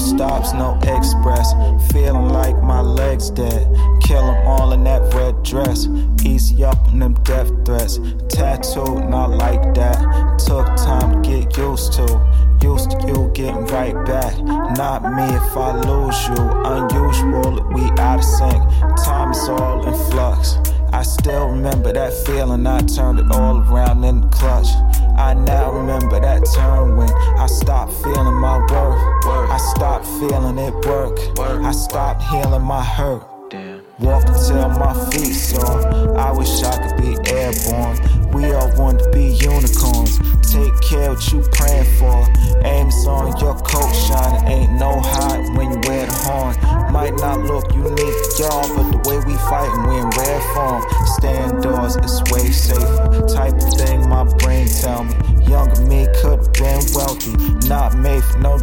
stops, no express. Feeling like my legs dead. Kill 'em all in that red dress. Easy up on them death threats. Tattooed, not like that. Took time to get used to. Used to you getting right back. Not me if I lose you. Unusual, we out of sync. Time is all in flux. I still remember that feeling. I turned it all around in the clutch. I feeling it work. I stopped healing my hurt. Walk until my feet sore. I wish I could be airborne. We all want to be unicorns. Take care what you praying for. Aim is on your coat shining. Ain't no hide when you wear the horn. Might not look unique, y'all, but the way we fightin', we in rare form. Stay indoors, it's way safer. Type of thing my brain tell me. Younger me could've been wealthy. Not made for no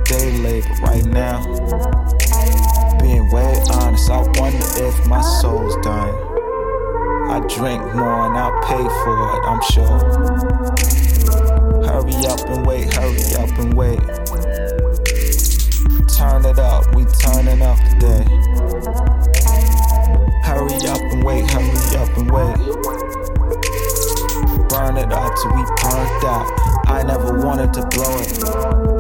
day right now. Being way honest, I wonder if my soul's dying. I drink more and I'll pay for it, I'm sure. Hurry up and wait, hurry up and wait. Turn it up, we turning up today. It up till we burnt out. I never wanted to blow it.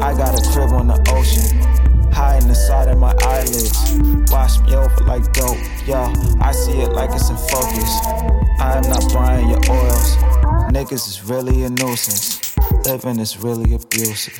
I got a crib on the ocean hiding inside of my eyelids. Wash me over like dope, yo. I see it like it's in focus. I am not buying your oils. Niggas is really a nuisance. Living is really abusive.